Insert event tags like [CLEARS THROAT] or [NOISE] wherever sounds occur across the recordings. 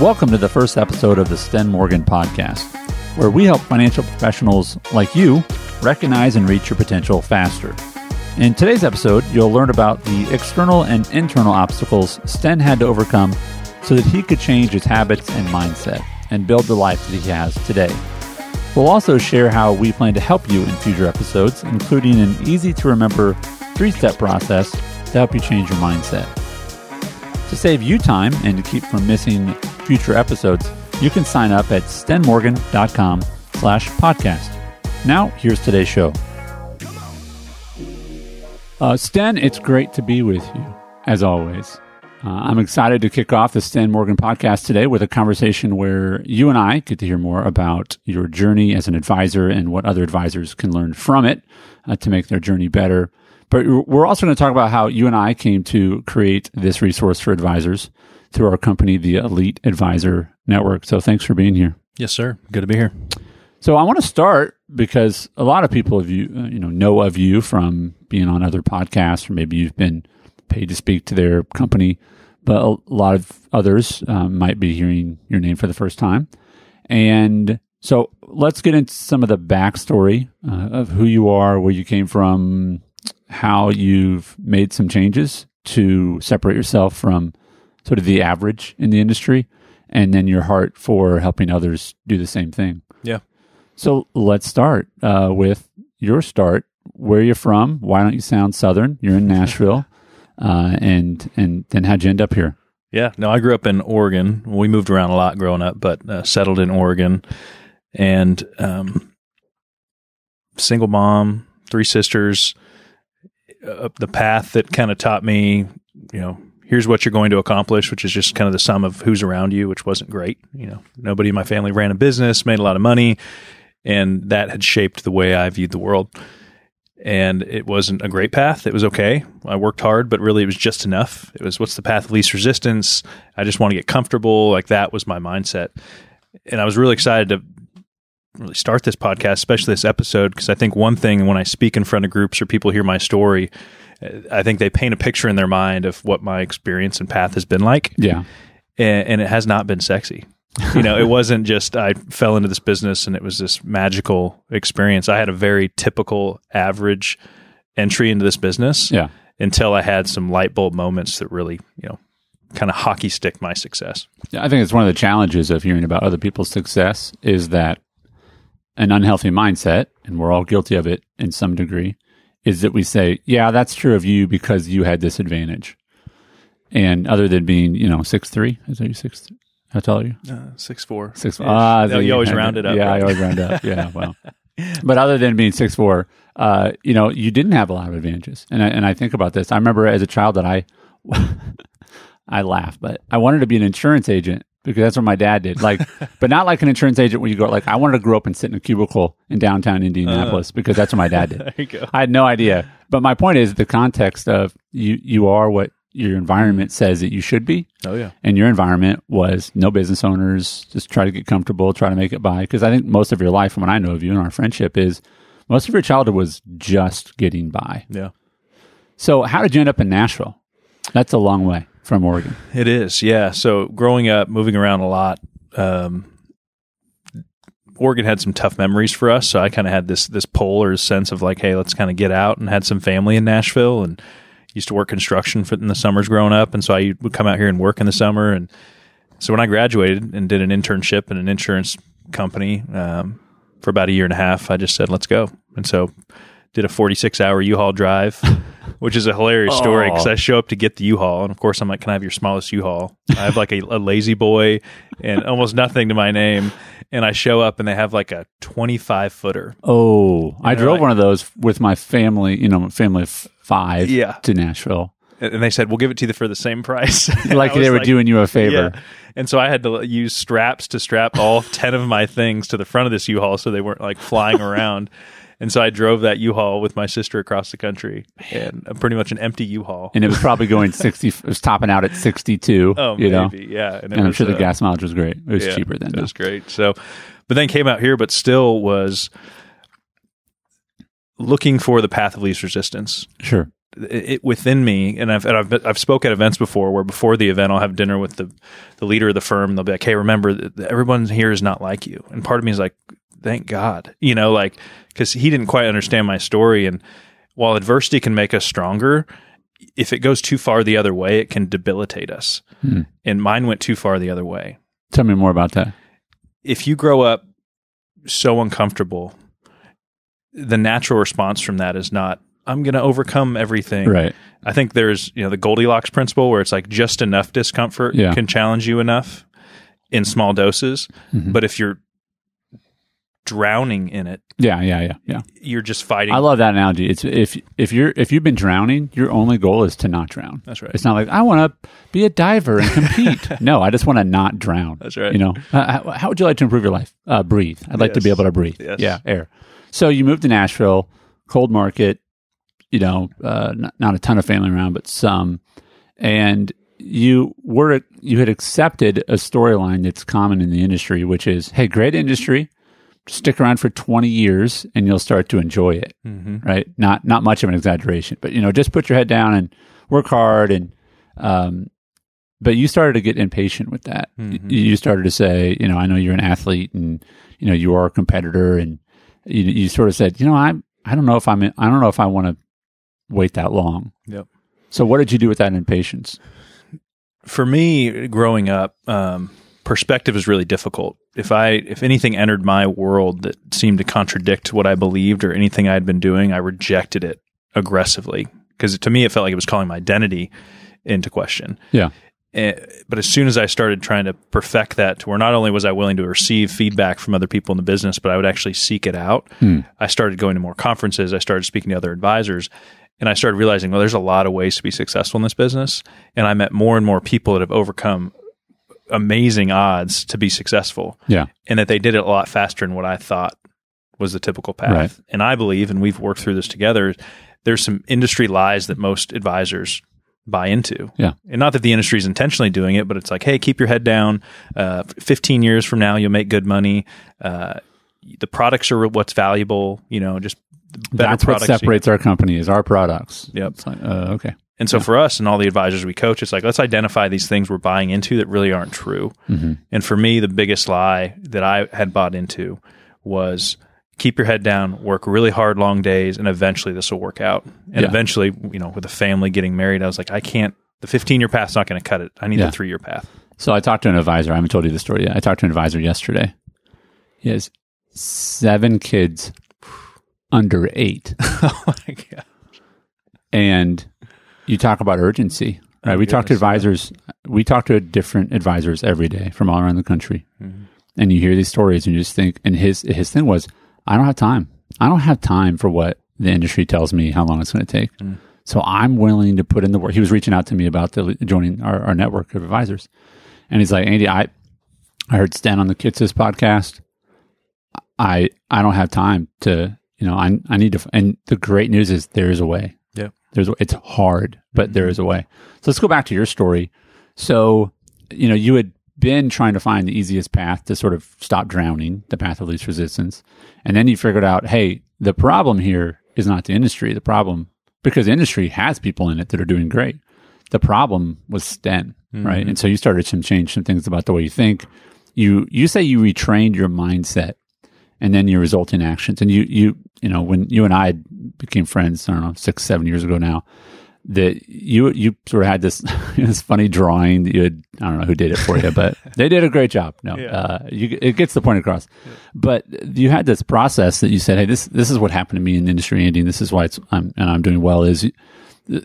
Welcome to the first episode of the Sten Morgan podcast, where we help financial professionals like you recognize and reach your potential faster. In today's episode, you'll learn about the external and internal obstacles Sten had to overcome so that he could change his habits and mindset and build the life that he has today. We'll also share how we plan to help you in future episodes, including an easy to remember three step process to help you change your mindset. To save you time and to keep from missing future episodes, you can sign up at stenmorgan.com slash podcast. Now, here's today's show. Uh, Sten, it's great to be with you, as always. Uh, I'm excited to kick off the Sten Morgan podcast today with a conversation where you and I get to hear more about your journey as an advisor and what other advisors can learn from it uh, to make their journey better. But we're also going to talk about how you and I came to create this resource for advisors through our company, the Elite Advisor Network. So thanks for being here. Yes, sir. Good to be here. So I want to start because a lot of people of you, uh, you know, know of you from being on other podcasts, or maybe you've been paid to speak to their company, but a lot of others um, might be hearing your name for the first time. And so let's get into some of the backstory uh, of who you are, where you came from, how you've made some changes to separate yourself from sort of the average in the industry, and then your heart for helping others do the same thing. Yeah. So let's start uh, with your start. Where you're from? Why don't you sound Southern? You're in [LAUGHS] Nashville, uh, and and then how'd you end up here? Yeah, no, I grew up in Oregon. We moved around a lot growing up, but uh, settled in Oregon, and um, single mom, three sisters. Uh, the path that kind of taught me, you know, here's what you're going to accomplish, which is just kind of the sum of who's around you, which wasn't great. You know, nobody in my family ran a business, made a lot of money, and that had shaped the way I viewed the world. And it wasn't a great path. It was okay. I worked hard, but really it was just enough. It was what's the path of least resistance? I just want to get comfortable. Like that was my mindset. And I was really excited to really start this podcast, especially this episode, because I think one thing when I speak in front of groups or people hear my story, I think they paint a picture in their mind of what my experience and path has been like. Yeah. And, and it has not been sexy. you know, it [LAUGHS] wasn't just I fell into this business and it was this magical experience. I had a very typical average entry into this business. Yeah. Until I had some light bulb moments that really, you know, kind of hockey stick my success. Yeah, I think it's one of the challenges of hearing about other people's success is that an unhealthy mindset, and we're all guilty of it in some degree, is that we say, yeah, that's true of you because you had this advantage. And other than being, you know, six three, is that you six? How tall are you? Uh, six four. Six. Ah, no, you always round it up. Yeah, right? I always round up. Yeah, well. But other than being six four, uh, you know, you didn't have a lot of advantages. And I, and I think about this. I remember as a child that I, [LAUGHS] I laugh, but I wanted to be an insurance agent because that's what my dad did. Like, [LAUGHS] but not like an insurance agent where you go like, I wanted to grow up and sit in a cubicle in downtown Indianapolis uh, because that's what my dad did. [LAUGHS] there you go. I had no idea. But my point is the context of you, you are what your environment says that you should be. Oh yeah. And your environment was no business owners, just try to get comfortable, try to make it by. Because I think most of your life, from what I know of you and our friendship, is most of your childhood was just getting by. Yeah. So how did you end up in Nashville? That's a long way from Oregon. It is, yeah. So growing up, moving around a lot, um, Oregon had some tough memories for us. So I kind of had this this pull or sense of like, hey, let's kind of get out, and had some family in Nashville, and used to work construction for, in the summers growing up, and so I would come out here and work in the summer. And so when I graduated and did an internship in an insurance company um, for about a year and a half, I just said, let's go. And so did a 46 hour U-Haul drive, [LAUGHS] which is a hilarious story because I show up to get the U-Haul. And of course, I'm like, can I have your smallest U-Haul? I have like a, a La-Z-Boy and almost nothing to my name. And I show up and they have like a 25 footer. Oh, I drove like- one of those with my family, you know, family of five Yeah. to Nashville. And they said, we'll give it to you for the same price. [LAUGHS] Like they were doing you a favor. Yeah. And so I had to use straps to strap all [LAUGHS] 10 of my things to the front of this U-Haul so they weren't like flying around. And so I drove that U-Haul with my sister across the country and uh, pretty much an empty U-Haul. And it was probably going [LAUGHS] 60, it was topping out at 62, Oh, you know. maybe. Yeah. it And I'm was, sure the uh, gas mileage was great. It was yeah, cheaper then. It was great. So, but then came out here, but still was looking for the path of least resistance. Sure. it, it within me, and I've and I've I've spoke at events before where before the event I'll have dinner with the the leader of the firm. They'll be like, "Hey, remember, everyone here is not like you." And part of me is like, "Thank God," you know, like because he didn't quite understand my story. And while adversity can make us stronger, if it goes too far the other way, it can debilitate us. Hmm. And mine went too far the other way. Tell me more about that. If you grow up so uncomfortable, the natural response from that is not I'm going to overcome everything. Right. I think there's, you know, the Goldilocks principle where it's like just enough discomfort Yeah. can challenge you enough in small doses. Mhm. But if you're drowning in it, Yeah, yeah, yeah, yeah. you're just fighting. I love that analogy. It's if if you're if you've been drowning, your only goal is to not drown. That's right. It's not like I want to be a diver and compete. [LAUGHS] no, I just want to not drown. That's right. You know, uh, how, how would you like to improve your life? Uh, breathe. I'd like to be able to breathe. Yes. Yeah, air. So you moved to Nashville, cold market. You know, uh, not, not a ton of family around, but some, and you were you had accepted a storyline that's common in the industry, which is, hey, great industry. Stick around for 20 years and you'll start to enjoy it hmm right? Not not much of an exaggeration, but you know, just put your head down and work hard. And um, but you started to get impatient with that. Mhm. You, you started to say, you know, I know you're an athlete, and you know you are a competitor, and you, you sort of said, you know, I'm I don't know if I'm in, I don't know if I want to wait that long. Yep. So what did you do with that impatience? For me, growing up, um, perspective is really difficult. If I, if anything entered my world that seemed to contradict what I believed or anything I had been doing, I rejected it aggressively because to me it felt like it was calling my identity into question. Yeah. Eh, but as soon as I started trying to perfect that to where not only was I willing to receive feedback from other people in the business, but I would actually seek it out, Hmm. I started going to more conferences. I started speaking to other advisors. And I started realizing, well, there's a lot of ways to be successful in this business. And I met more and more people that have overcome amazing odds to be successful Yeah. and that they did it a lot faster than what I thought was the typical path. Right. And I believe, and we've worked through this together, there's some industry lies that most advisors buy into. Yeah. And not that the industry is intentionally doing it, but it's like, hey, keep your head down. Uh, 15 years from now, you'll make good money. Uh, the products are what's valuable. You know, just better That's what separates our company is our products. Yep. Like, uh, okay. And so for us and all the advisors we coach, it's like, let's identify these things we're buying into that really aren't true. hmm And for me, the biggest lie that I had bought into was keep your head down, work really hard, long days, and eventually this will work out. And Yeah. eventually, you know, with a family getting married, I was like, I can't, the 15 year path's not going to cut it. I need Yeah. the three year path. So I talked to an advisor. I haven't told you the story yet. I talked to an advisor yesterday. He has seven kids under eight. [LAUGHS] oh my God. and you talk about urgency, right? Oh, we talk to goodness, yeah. advisors. We talk to different advisors every day from all around the country, Mhm. and you hear these stories, and you just think. And his his thing was, I don't have time. I don't have time for what the industry tells me how long it's going to take. Mm. So I'm willing to put in the work. He was reaching out to me about the, joining our, our network of advisors, and he's like, Andy, I I heard Sten on the Kitces podcast. I I don't have time to you know I I need to and the great news is there is a way. There's it's hard, but mm-hmm. there is a way. So let's go back to your story. So you know you had been trying to find the easiest path to sort of stop drowning, the path of least resistance, and then you figured out, hey, the problem here is not the industry. The problem because industry has people in it that are doing great. The problem was Sten, right? Mm-hmm. And so you started to change some things about the way you think. You you say you retrained your mindset and then your resulting actions. And you, you, you know, when you and I became friends, I don't know, six, seven years ago now, that you, you sort of had this, [LAUGHS] this funny drawing that you had, I don't know who did it for you, but [LAUGHS] they did a great job. No, Yeah. uh, you, it gets the point across. But you had this process that you said, Hey, this, this is what happened to me in the industry, Andy, and this is why it's, I'm, and I'm doing well is you,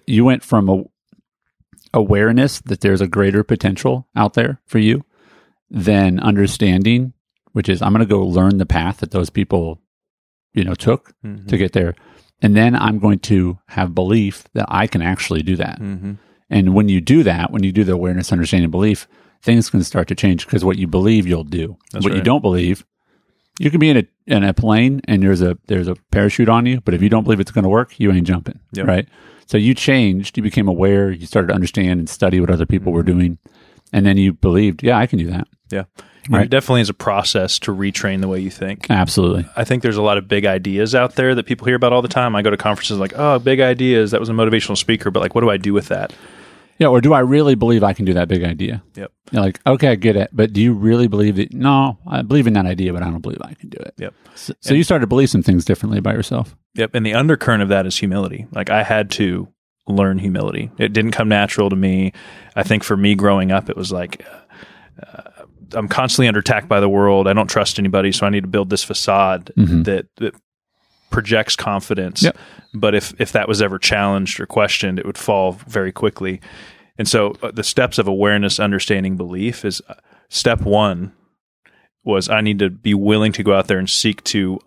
you went from a awareness that there's a greater potential out there for you than understanding which is I'm going to go learn the path that those people, you know, took Mhm. to get there. And then I'm going to have belief that I can actually do that. Mhm. And when you do that, when you do the awareness, understanding, belief, things can start to change because what you believe you'll do. That's what you don't believe, you can be in a in a plane and there's a there's a parachute on you, but if you don't believe it's going to work, you ain't jumping. Yep. Right. So you changed, you became aware, you started to understand and study what other people were Mm-hmm. doing, and then you believed, yeah, I can do that. Yeah. Right. It definitely is a process to retrain the way you think. Absolutely. I think there's a lot of big ideas out there that people hear about all the time. I go to conferences like, oh, big ideas. That was a motivational speaker, but like, what do I do with that? Yeah. Or do I really believe I can do that big idea? Yep. You're like, okay, I get it. But do you really believe it? No, I believe in that idea, but I don't believe I can do it. Yep. So, so you started to believe some things differently about yourself. Yep. And the undercurrent of that is humility. Like I had to learn humility. It didn't come natural to me. I think for me growing up, it was like, uh, I'm constantly under attack by the world. I don't trust anybody. So I need to build this facade Mhm. that, that projects confidence. Yep. But if, if that was ever challenged or questioned, it would fall very quickly. And so uh, the steps of awareness, understanding, belief is uh, step one was I need to be willing to go out there and seek to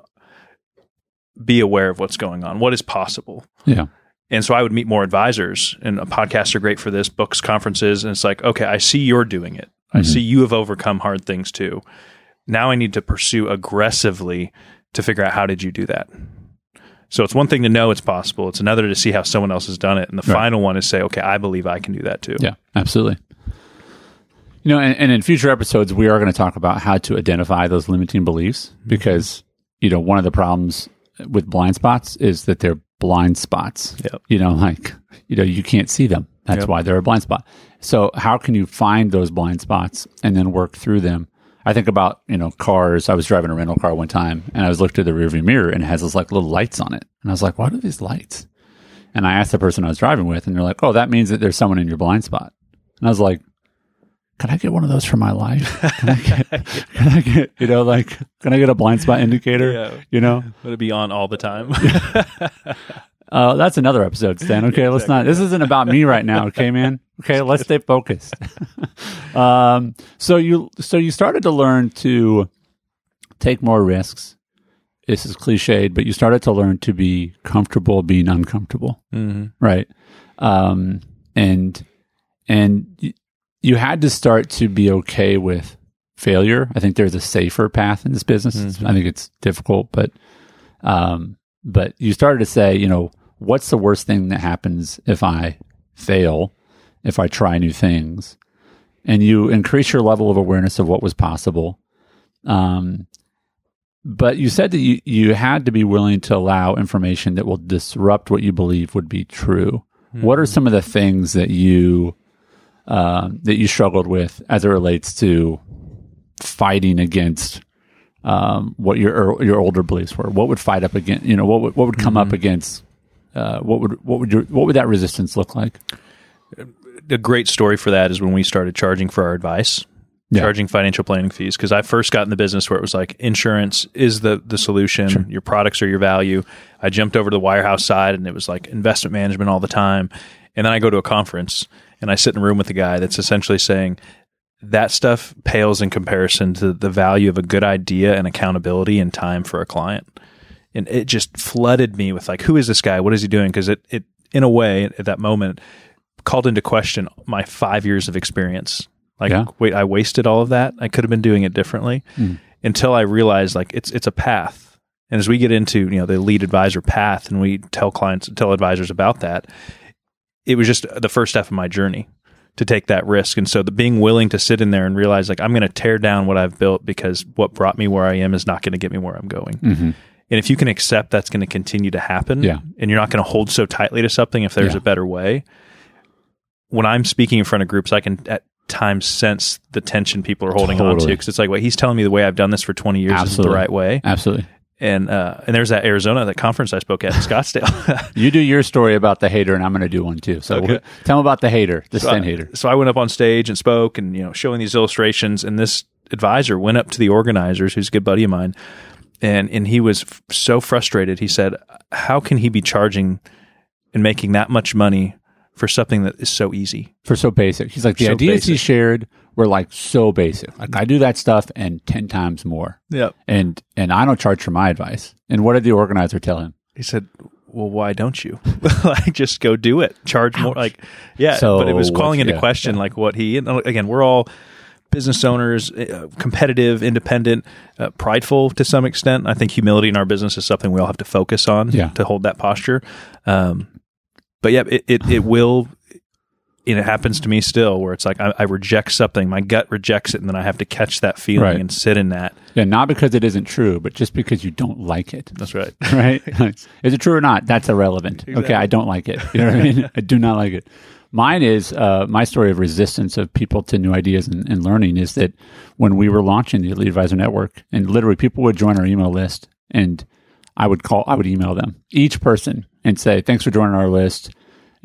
be aware of what's going on, what is possible. Yeah. And so I would meet more advisors, and podcasts are great for this, books, conferences. And it's like, okay, I see you're doing it. I Mhm. see you have overcome hard things too. Now I need to pursue aggressively to figure out how did you do that. So it's one thing to know it's possible. It's another to see how someone else has done it. And the Right. final one is say, okay, I believe I can do that too. Yeah, absolutely. You know, and, and in future episodes, we are going to talk about how to identify those limiting beliefs because, you know, one of the problems with blind spots is that they're blind spots. Yep. You know, like, you know, you can't see them. That's Yep. why they're a blind spot. So, how can you find those blind spots and then work through them? I think about, you know, cars. I was driving a rental car one time and I was looking through the rearview mirror and it has those like little lights on it. And I was like, what are these lights? And I asked the person I was driving with, and they're like, "Oh, that means that there's someone in your blind spot." And I was like, "Can I get one of those for my life? Can I get, [LAUGHS] can I get, you know, like, can I get a blind spot indicator? Yeah. You know, Would it be on all the time? [LAUGHS] uh, that's another episode, Sten. [LAUGHS] Okay, let's not. This isn't about me right now. Okay, man. [LAUGHS] Okay, let's stay focused. [LAUGHS] um, so you, so you started to learn to take more risks. This is cliched, but you started to learn to be comfortable being uncomfortable. mm-hmm. right um and and y- you had to start to be okay with failure i think there's a safer path in this business Mhm. i think it's difficult but um but you started to say you know what's the worst thing that happens if i fail if i try new things? And you increase your level of awareness of what was possible. Um but you said that you, you had to be willing to allow information that will disrupt what you believe would be true. What are some of the things that you um, that you struggled with as it relates to fighting against um, what your your older beliefs were? What would fight up against? You know, what would what would come up against? Uh, what would what would your what would that resistance look like? a great story for that is when we started charging for our advice, Yeah. charging financial planning fees. Because I first got in the business where it was like insurance is the the solution, your products are your value. I jumped over to the wirehouse side, and it was like investment management all the time. And then I go to a conference and I sit in a room with a guy that's essentially saying that stuff pales in comparison to the value of a good idea and accountability and time for a client. And it just flooded me with like, who is this guy? What is he doing? Because it, it, in a way, at that moment, called into question my five years of experience. Like, Yeah. wait, I wasted all of that. I could have been doing it differently Mm. until I realized like it's it's a path. And as we get into you know the lead advisor path, and we tell clients, tell advisors about that, it was just the first step of my journey to take that risk. And so the being willing to sit in there and realize like I'm going to tear down what I've built because what brought me where I am is not going to get me where I'm going. Mm-hmm. And if you can accept that's going to continue to happen, Yeah. and you're not going to hold so tightly to something if there's Yeah. a better way. When I'm speaking in front of groups, I can at times sense the tension people are holding on to because it's like, well, he's telling me the way I've done this for 20 years is the right way. Absolutely. And uh, and there's that Arizona that conference I spoke at in [LAUGHS] Scottsdale. You do your story about the hater, and I'm going to do one too. So Okay. tell them about the hater, the So I- hater. So I went up on stage and spoke and, you know, showing these illustrations. And this advisor went up to the organizers, who's a good buddy of mine, and, and he was f- so frustrated. He said, How can he be charging and making that much money for something that is so easy? for so basic. He's like the So ideas he shared were like so basic. Like I do that stuff and ten times more, Yep. and and I don't charge for my advice. And what did the organizer tell him? He said, Well, why don't you? [LAUGHS] like, just go do it. Charge more. Like, yeah. So but it was calling into yeah, question, like, what he, and again, we're all business owners, uh, competitive, independent, uh, prideful to some extent. I think humility in our business is something we all have to focus on Yeah. to hold that posture. Um, but yeah, it, it, it will, and it happens to me still where it's like I, I reject something, my gut rejects it, and then I have to catch that feeling Right. and sit in that. Yeah, not because it isn't true, but just because you don't like it. That's right. [LAUGHS] right? is it true or not? That's irrelevant. Okay, I don't like it. [LAUGHS] You know what I mean? I do not like it. Mine is uh, my story of resistance of people to new ideas and, and learning is that when we were launching the Elite Advisor Network, and literally people would join our email list, and I would call, I would email them each person and say, "Thanks for joining our list."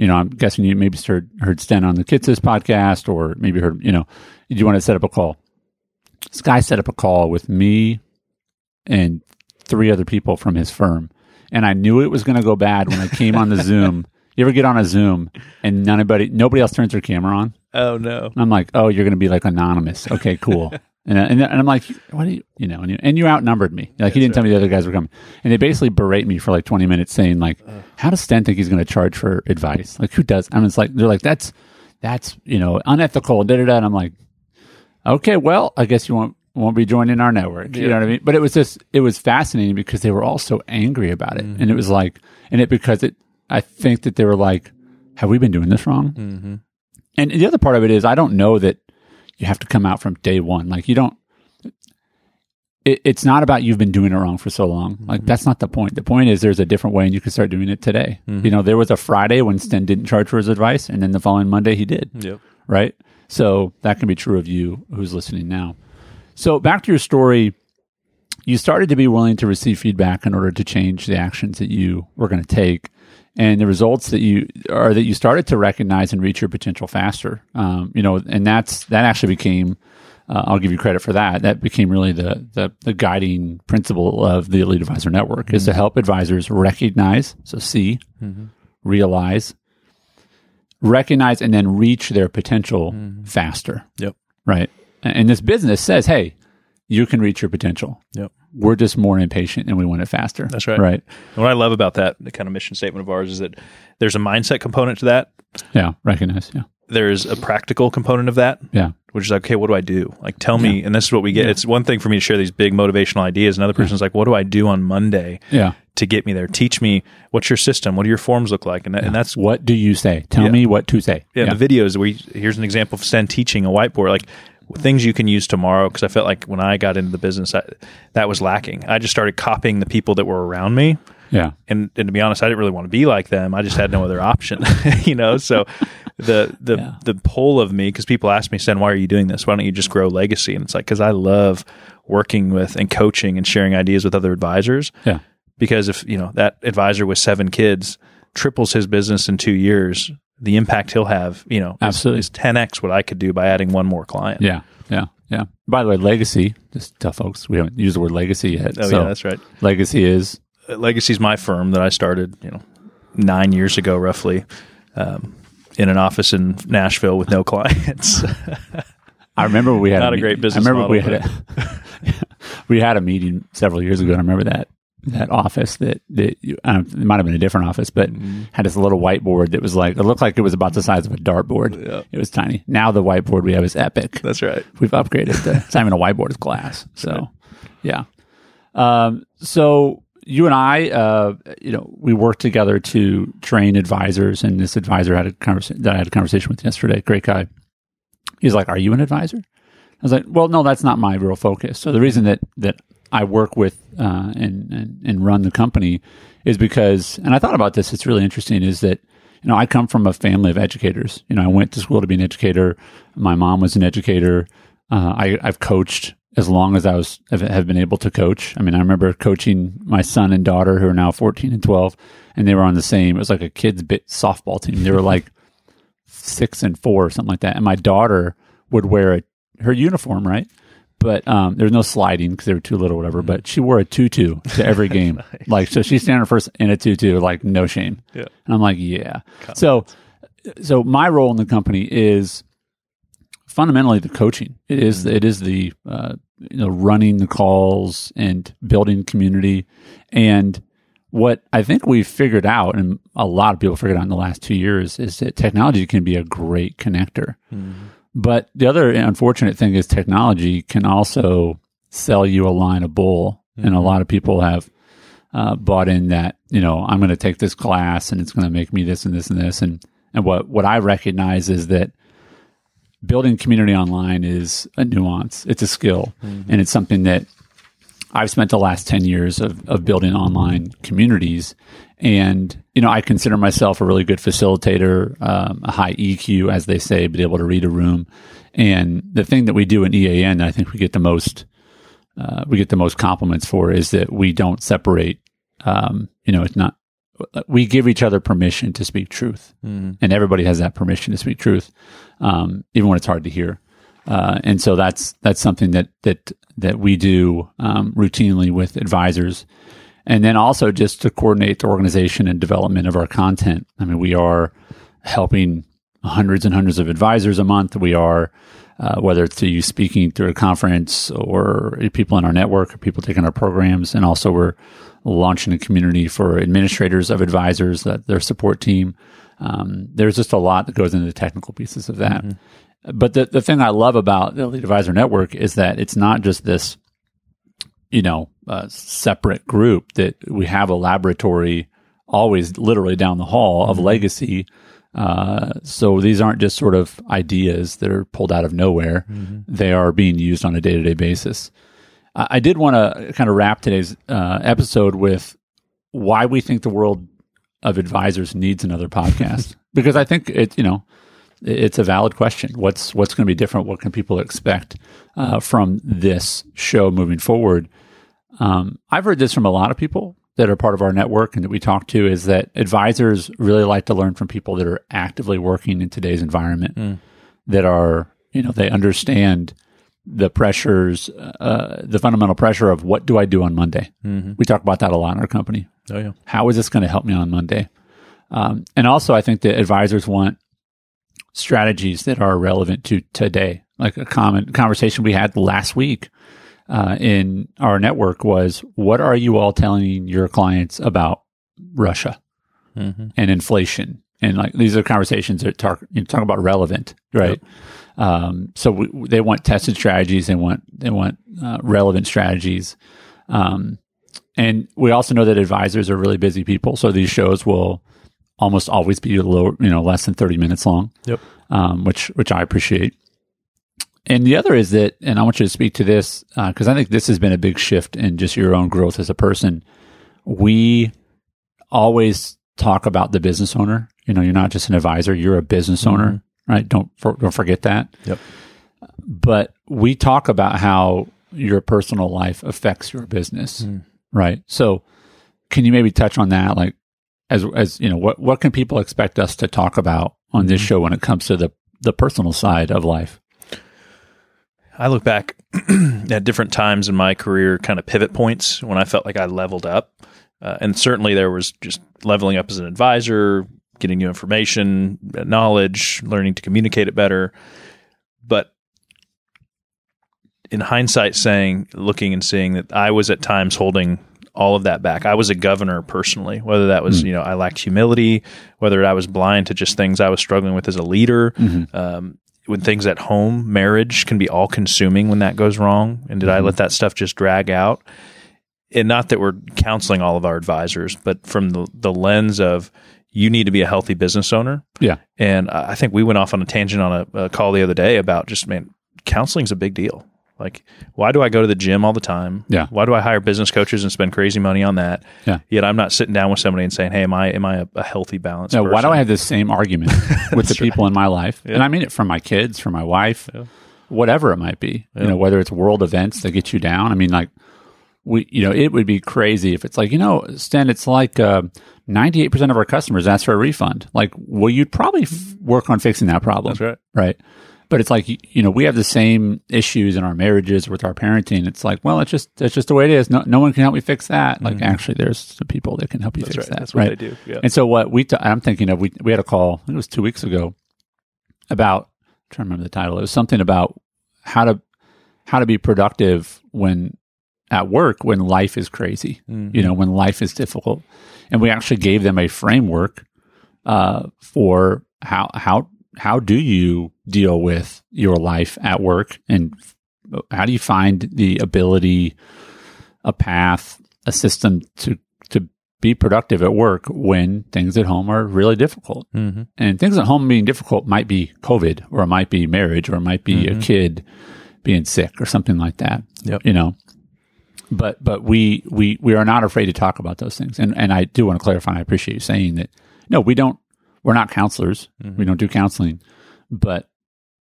You know, I'm guessing you maybe heard heard Sten on the Kitces podcast, or maybe heard, you know, do you want to set up a call? This guy set up a call with me and three other people from his firm. And I knew it was going to go bad when I came on the [LAUGHS] Zoom. You ever get on a Zoom and nobody nobody else turns their camera on? Oh no. And I'm like, oh, you're going to be like anonymous. Okay, cool. [LAUGHS] and, and and I'm like, what do you you know? And you, and you outnumbered me. Like he didn't tell me the other guys were coming. And they basically berate me for like 20 minutes, saying like, how does Sten think he's going to charge for advice? Like who does? I mean, it's like they're like that's that's you know unethical. Da da da. And I'm like, okay, well, I guess you won't won't be joining our network. You know what I mean? But it was just it was fascinating because they were all so angry about it, and it was like, and it because it I think that they were like, have we been doing this wrong? Mm-hmm. And the other part of it is I don't know that you have to come out from day one. Like you don't. It, it's not about you've been doing it wrong for so long. Like mm-hmm. that's not the point. The point is there's a different way, and you can start doing it today. Mm-hmm. You know, there was a Friday when Sten didn't charge for his advice, and then the following Monday he did Yep. right? So that can be true of you who's listening now. So back to your story, you started to be willing to receive feedback in order to change the actions that you were going to take. And the results that you are that you started to recognize and reach your potential faster. Um, you know, and that's that actually became. Uh, I'll give you credit for that. That became really the, the the guiding principle of the Elite Advisor Network is to help advisors recognize, so see, realize, recognize, and then reach their potential faster Yep. right? And this business says, hey, you can reach your potential. Yep. We're just more impatient and we want it faster. That's right. Right. And what I love about that, the kind of mission statement of ours, is that there's a mindset component to that. Yeah. Recognize. Yeah. There's a practical component of that, Yeah. which is like, okay, what do I do? Like, tell me. And this is what we get. It's one thing for me to share these big motivational ideas. Another person's like, what do I do on Monday Yeah. to get me there? Teach me what's your system? What do your forms look like? And, that, and that's What do you say? Tell Yeah. me what to say. yeah, the videos we here's an example of Sten teaching a whiteboard like things you can use tomorrow because I felt like when I got into the business I, that was lacking. I just started copying the people that were around me Yeah. and and to be honest I didn't really want to be like them. I just had no other option, [LAUGHS] you know. So the the Yeah. the pull of me because people ask me, "Sten, why are you doing this? Why don't you just grow legacy?" And it's like cuz I love working with and coaching and sharing ideas with other advisors Yeah. because if you know that advisor with seven kids triples his business in two years the impact he'll have you know is- Absolutely. is, 10x what i could do by adding one more client Yeah. Yeah. Yeah. By the way, legacy, just tell folks, we haven't used the word legacy yet. oh so yeah that's right legacy is, Uh, legacy's my firm that i started you know nine years ago roughly um, in an office in nashville with no [LAUGHS] clients [LAUGHS] I remember we had Not a meet- great business I remember we had a, [LAUGHS] we had a meeting several years ago. And I remember that that office that that you, it might have been a different office, but Mm-hmm. had this little whiteboard that was like it looked like it was about the size of a dartboard. Yeah. It was tiny. Now the whiteboard we have is epic. that's right We've upgraded. To, it's not even a whiteboard; it's glass. [LAUGHS] So, yeah. Um, so you and I, uh, you know, we worked together to train advisors, and this advisor had a conversation that I had a conversation with yesterday. Great guy. He's like, "Are you an advisor?" I was like, "Well, no, that's not my real focus." So the reason that that I work with uh, and, and and run the company is because, and I thought about this. It's really interesting. Is that you know I come from a family of educators. You know, I went to school to be an educator. My mom was an educator. Uh, I, I've coached as long as I was have, been able to coach. I mean, I remember coaching my son and daughter who are now 14 and 12, and they were on the same. It was like a kids bit softball team. They were like [LAUGHS] six and four or something like that. And my daughter would wear a, her uniform, right? But um, there was no sliding because they were too little, whatever. But she wore a tutu to every [LAUGHS] game, like so. She's standing first in a tutu, like no shame. Yeah. And I'm like, yeah. So, so my role in the company is fundamentally the coaching. It is it is the uh, you know running the calls and building community. And what I think we've figured out, and a lot of people figured out in the last two years, is that technology can be a great connector. But the other unfortunate thing is technology can also sell you a line of bull, and a lot of people have uh, bought in that you know I'm going to take this class and it's going to make me this and this and this. And And what, what I recognize is that building community online is a nuance. It's a skill. And it's something that I've spent the last 10 years of, of building online communities. And, you know, I consider myself a really good facilitator, um, a high EQ, as they say, be able to read a room. And the thing that we do in EAN, I think we get the most, uh, we get the most compliments for is that we don't separate. Um, you know, it's not, we give each other permission to speak truth and everybody has that permission to speak truth. Um, even when it's hard to hear. Uh, and so that's that's something that that that we do um, routinely with advisors, and then also just to coordinate the organization and development of our content. I mean, we are helping hundreds and hundreds of advisors a month. We are uh, whether it's you speaking through a conference or people in our network or people taking our programs, and also we're launching a community for administrators of advisors, that their support team. Um, there's just a lot that goes into the technical pieces of that. But the, the thing I love about the Elite Advisor Network is that it's not just this, you know, uh, separate group that we have a laboratory always literally down the hall of legacy. Uh, so these aren't just sort of ideas that are pulled out of nowhere. They are being used on a day to day basis. I, I did want to kind of wrap today's uh, episode with why we think the world of advisors needs another podcast [LAUGHS] because I think it, you know, it's a valid question. What's what's going to be different? What can people expect uh, from this show moving forward? Um, I've heard this from a lot of people that are part of our network and that we talk to is that advisors really like to learn from people that are actively working in today's environment, that are you know they understand the pressures, uh, the fundamental pressure of what do I do on Monday. We talk about that a lot in our company. Oh yeah. How is this going to help me on Monday? Um, and also, I think that advisors want strategies that are relevant to today. Like a common conversation we had last week uh, in our network was, "What are you all telling your clients about Russia and inflation?" And like these are conversations that talk you know, talk about relevant, right? Um, so we, they want tested strategies. They want they want uh, relevant strategies. Um, and we also know that advisors are really busy people, so these shows will almost always be a little, you know, less than thirty minutes long. Yep. Um, which which I appreciate. And the other is that, and I want you to speak to this uh, because I think this has been a big shift in just your own growth as a person. We always talk about the business owner. You know, you're not just an advisor; you're a business owner, mm-hmm. right? Don't for, don't forget that. Yep. But we talk about how your personal life affects your business, mm-hmm. right? So, can you maybe touch on that, like as as you know, what what can people expect us to talk about on this mm-hmm. show when it comes to the the personal side of life? I look back [CLEARS THROAT] at different times in my career, kind of pivot points when I felt like I leveled up. Uh, and certainly there was just leveling up as an advisor, getting new information, knowledge, learning to communicate it better. But in hindsight, saying, looking and seeing that I was at times holding all of that back. I was a governor personally, whether that was, you know, I lacked humility, whether I was blind to just things I was struggling with as a leader. Um, when things at home, marriage can be all consuming when that goes wrong. And did I mm-hmm. let that stuff just drag out? And not that we're counseling all of our advisors, but from the, the lens of you need to be a healthy business owner. Yeah, And I I think we went off on a tangent on a, a call the other day about just, man, counseling's a big deal. Like, why do I go to the gym all the time? Yeah. Why do I hire business coaches and spend crazy money on that? Yeah. Yet I'm not sitting down with somebody and saying, "Hey, am I am I a, a healthy, balanced?" Now, why do? I have this same argument [LAUGHS] with the people in my life? And I mean it from my kids, from my wife, whatever it might be. You know, whether it's world events that get you down. I mean, like we, you know, it would be crazy if it's like, you know, Sten, it's like uh, ninety eight percent of our customers ask for a refund. Like, well, you'd probably f- work on fixing that problem, That's right. right? But it's like you know we have the same issues in our marriages with our parenting. It's like, well, it's just it's just the way it is. No, no one can help me fix that. Like, actually, there's some people that can help you Mm-hmm. That's fix right. that. That's what they do. Yeah. And so what we, t- I'm thinking of, we, we had a call, I think it was two weeks ago about, I'm trying to remember the title. It was something about how to, how to be productive when at work, when life is crazy, you know, when life is difficult. And we actually gave them a framework, uh, for how, how, how do you deal with your life at work and how do you find the ability, a path, a system to, to be productive at work when things at home are really difficult. Mm-hmm. And things at home being difficult might be COVID or it might be marriage or it might be a kid being sick or something like that. Yep. You know, but, but we, we, we are not afraid to talk about those things. And, and I do want to clarify, I appreciate you saying that. No, we don't, we're not counselors. We don't do counseling, but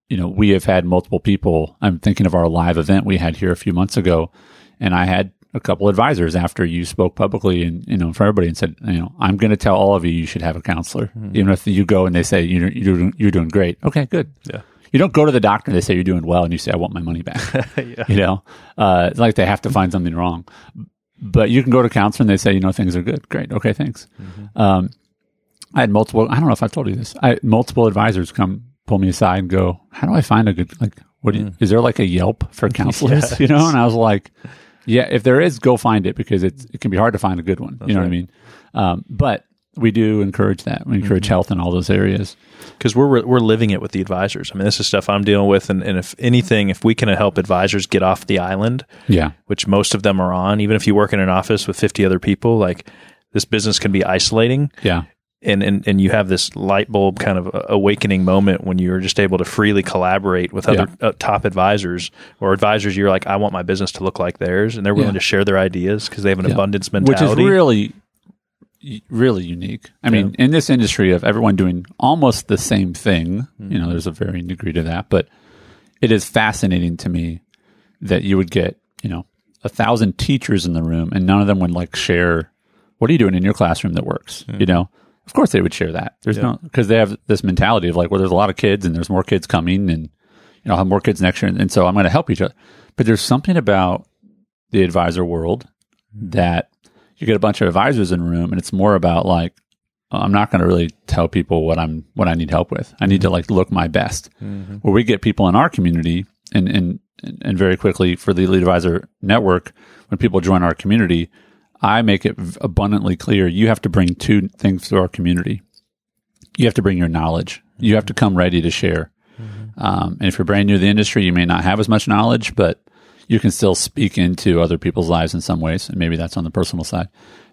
you know, we have had multiple people. I'm thinking of our live event we had here a few months ago, and I had a couple advisors after you spoke publicly and you know for everybody and said, you know, I'm going to tell all of you you should have a counselor, even if you go and they say you're you're doing, you're doing great. Okay, good. Yeah. You don't go to the doctor and they say you're doing well, and you say I want my money back. [LAUGHS] yeah. you know, uh, it's like they have to find something wrong. But you can go to counselor and they say, you know, things are good. Great. Okay, thanks. Um, I had multiple. I don't know if I've told you this. I had multiple advisors come pull me aside and go, "How do I find a good like? What do you, is there like a Yelp for [LAUGHS] counselors? [LAUGHS] You know?" And I was like, "Yeah, if there is, go find it because it's it can be hard to find a good one. you know what I mean?" Um, but we do encourage that. We encourage health in all those areas. because we're we're living it with the advisors. I mean, this is stuff I'm dealing with, and, and if anything, if we can help advisors get off the island, Yeah, which most of them are on, even if you work in an office with 50 other people, like this business can be isolating, yeah, and and and you have this light bulb kind of awakening moment when you're just able to freely collaborate with other uh, top advisors or advisors. You're like, I want my business to look like theirs, and they're willing Yeah. to share their ideas because they have an Yeah. abundance mentality which is really really unique. I mean, in this industry of everyone doing almost the same thing, you know, there's a varying degree to that, but it is fascinating to me that you would get, you know, a thousand teachers in the room and none of them would like share what are you doing in your classroom that works, you know? Of course they would share that. There's no because they have this mentality of like, well, there's a lot of kids and there's more kids coming and you know, I'll have more kids next year and, and so I'm going to help each other. But there's something about the advisor world hmm. that you get a bunch of advisors in a room and it's more about like oh, I'm not going to really tell people what I'm what I need help with. I need to hmm. like look my best. Mm-hmm. Where we get people in our community and and and very quickly for the Elite Advisor Network, when people join our community, I make it abundantly clear you have to bring two things to our community. You have to bring your knowledge. You have to come ready to share. Mm-hmm. Um, and if you're brand new to the industry, you may not have as much knowledge, but you can still speak into other people's lives in some ways. And maybe that's on the personal side.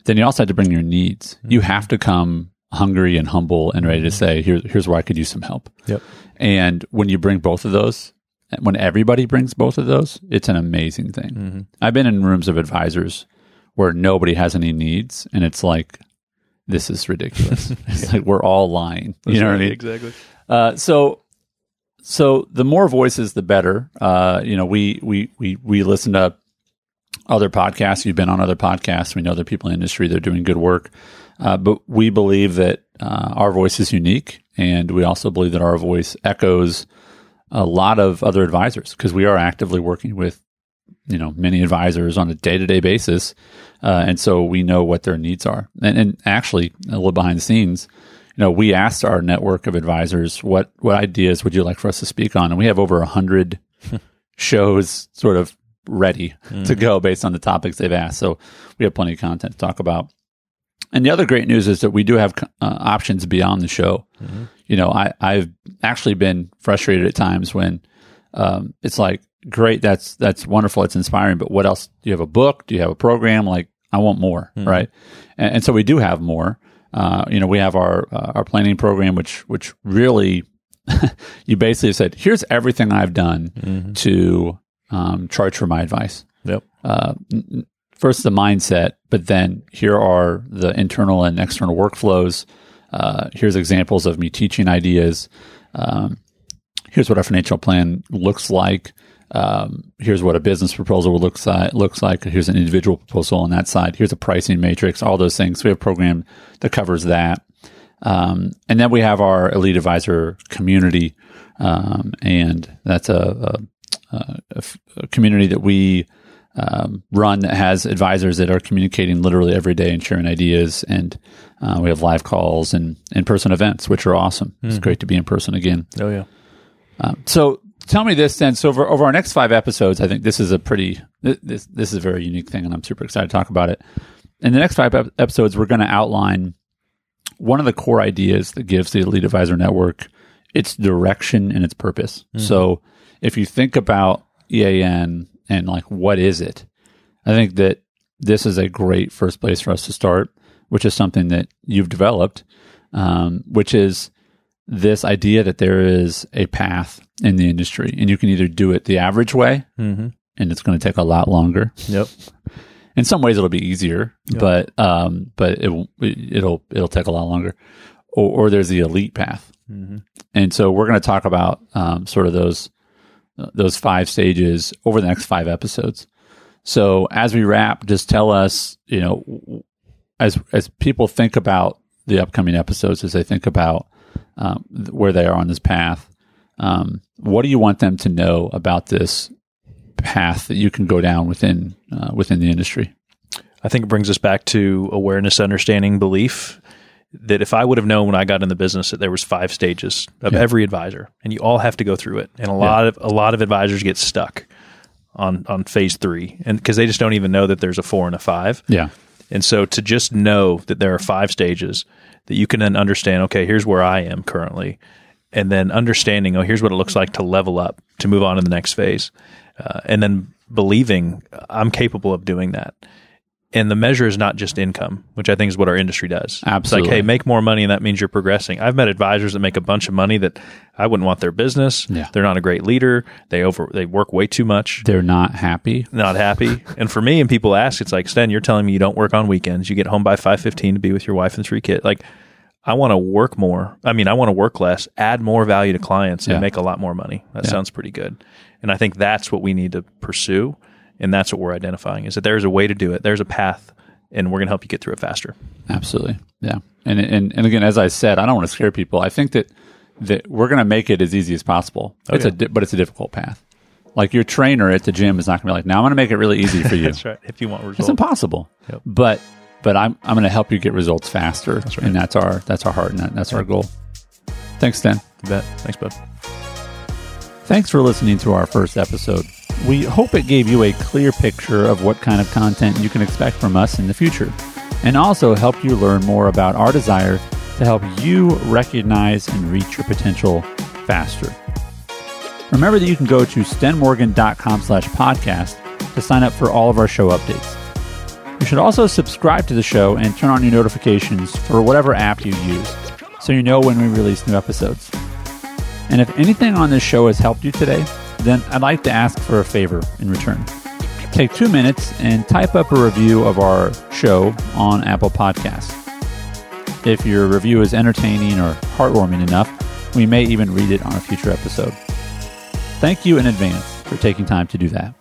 Then you also have to bring your needs. You mm-hmm. have to come hungry and humble and ready to mm-hmm. say, Here, here's where I could use some help. Yep. And when you bring both of those, when everybody brings both of those, it's an amazing thing. I've been in rooms of advisors where nobody has any needs, and it's like, this is ridiculous. [LAUGHS] it's like we're all lying. You know what I mean? Exactly. Uh, so, so the more voices, the better. Uh, you know, we we we we listen to other podcasts. You've been on other podcasts. We know other people in the industry. They're doing good work. Uh, but we believe that uh, our voice is unique, and we also believe that our voice echoes a lot of other advisors because we are actively working with you know many advisors on a day to day basis, uh, and so we know what their needs are. And, and actually, a little behind the scenes, you know, we asked our network of advisors what what ideas would you like for us to speak on, and we have over a hundred [LAUGHS] shows sort of ready to go based on the topics they've asked. So we have plenty of content to talk about. And the other great news is that we do have uh, options beyond the show. You know, I, I've actually been frustrated at times when um, it's like, great, that's that's wonderful, it's inspiring, but what else? Do you have a book? Do you have a program? Like, I want more, right? And, and so we do have more. Uh, you know, we have our uh, our planning program, which which really, [LAUGHS] you basically said, here's everything I've done to um, charge for my advice Yep. first the mindset, but then here are the internal and external workflows. Uh, here's examples of me teaching ideas. Um, here's what our financial plan looks like. Um, here's what a business proposal looks like. Looks like. Here's an individual proposal on that side. Here's a pricing matrix. All those things. We have a program that covers that. Um, and then we have our elite advisor community, um, and that's a community that we um, run that has advisors that are communicating literally every day and sharing ideas. And uh, we have live calls and in person events, which are awesome. It's great to be in person again. Oh yeah. Um, so tell me this then. So over, over our next five episodes, I think this is a pretty this this is a very unique thing, and I'm super excited to talk about it. In the next five ep- episodes, we're going to outline one of the core ideas that gives the Elite Advisor Network its direction and its purpose. So if you think about EAN and like what is it, I think that this is a great first place for us to start which is something that you've developed, um, which is this idea that there is a path in the industry and you can either do it the average way Mm-hmm. and it's going to take a lot longer. Yep. In some ways it'll be easier, Yeah. but, um, but it, it'll, it'll take a lot longer. Or, or there's the elite path. Mm-hmm. And so we're going to talk about, um, sort of those, those five stages over the next five episodes. So as we wrap, just tell us, you know, as, as people think about the upcoming episodes, as they think about, um, where they are on this path, um, what do you want them to know about this path that you can go down within uh, within the industry? I think it brings us back to awareness, understanding, belief. That if I would have known when I got in the business that there was five stages of Yeah. every advisor, and you all have to go through it, and a lot of a lot of advisors get stuck on on phase three, and because they just don't even know that there's a four and a five. Yeah, And so to just know that there are five stages that you can then understand, okay, here's where I am currently. And then understanding, oh, here's what it looks like to level up, to move on to the next phase. Uh, and then believing I'm capable of doing that. And the measure is not just income, which I think is what our industry does. Absolutely. It's like, hey, make more money and that means you're progressing. I've met advisors that make a bunch of money that I wouldn't want their business. Yeah. They're not a great leader. They over they work way too much they're not happy. not happy. [LAUGHS] and for me, and people ask, it's like, Sten, you're telling me you don't work on weekends. You get home by five fifteen to be with your wife and three kids. Like, I want to work more. I mean, I want to work less, add more value to clients, Yeah. and make a lot more money. That Yeah. sounds pretty good. And I think that's what we need to pursue, and that's what we're identifying is that there's a way to do it. There's a path, and we're going to help you get through it faster. Absolutely. Yeah. And and and again, as I said, I don't want to scare people. I think that that we're going to make it as easy as possible. Oh, it's yeah. a di- but it's a difficult path. Like your trainer at the gym is not going to be like, "Now I'm going to make it really easy for [LAUGHS] you." That's right. If you want results, It's impossible. Yep. But but I'm I'm going to help you get results faster, right. and that's our that's our heart and that, that's our goal. Thanks, Dan. You bet. Thanks, bud. Thanks for listening to our first episode. We hope it gave you a clear picture of what kind of content you can expect from us in the future, and also help you learn more about our desire to help you recognize and reach your potential faster. Remember that you can go to stenmorgan.com slash podcast to sign up for all of our show updates. You should also subscribe to the show and turn on your notifications for whatever app you use so you know when we release new episodes. And if anything on this show has helped you today, then I'd like to ask for a favor in return. Take two minutes and type up a review of our show on Apple Podcasts. If your review is entertaining or heartwarming enough, we may even read it on a future episode. Thank you in advance for taking time to do that.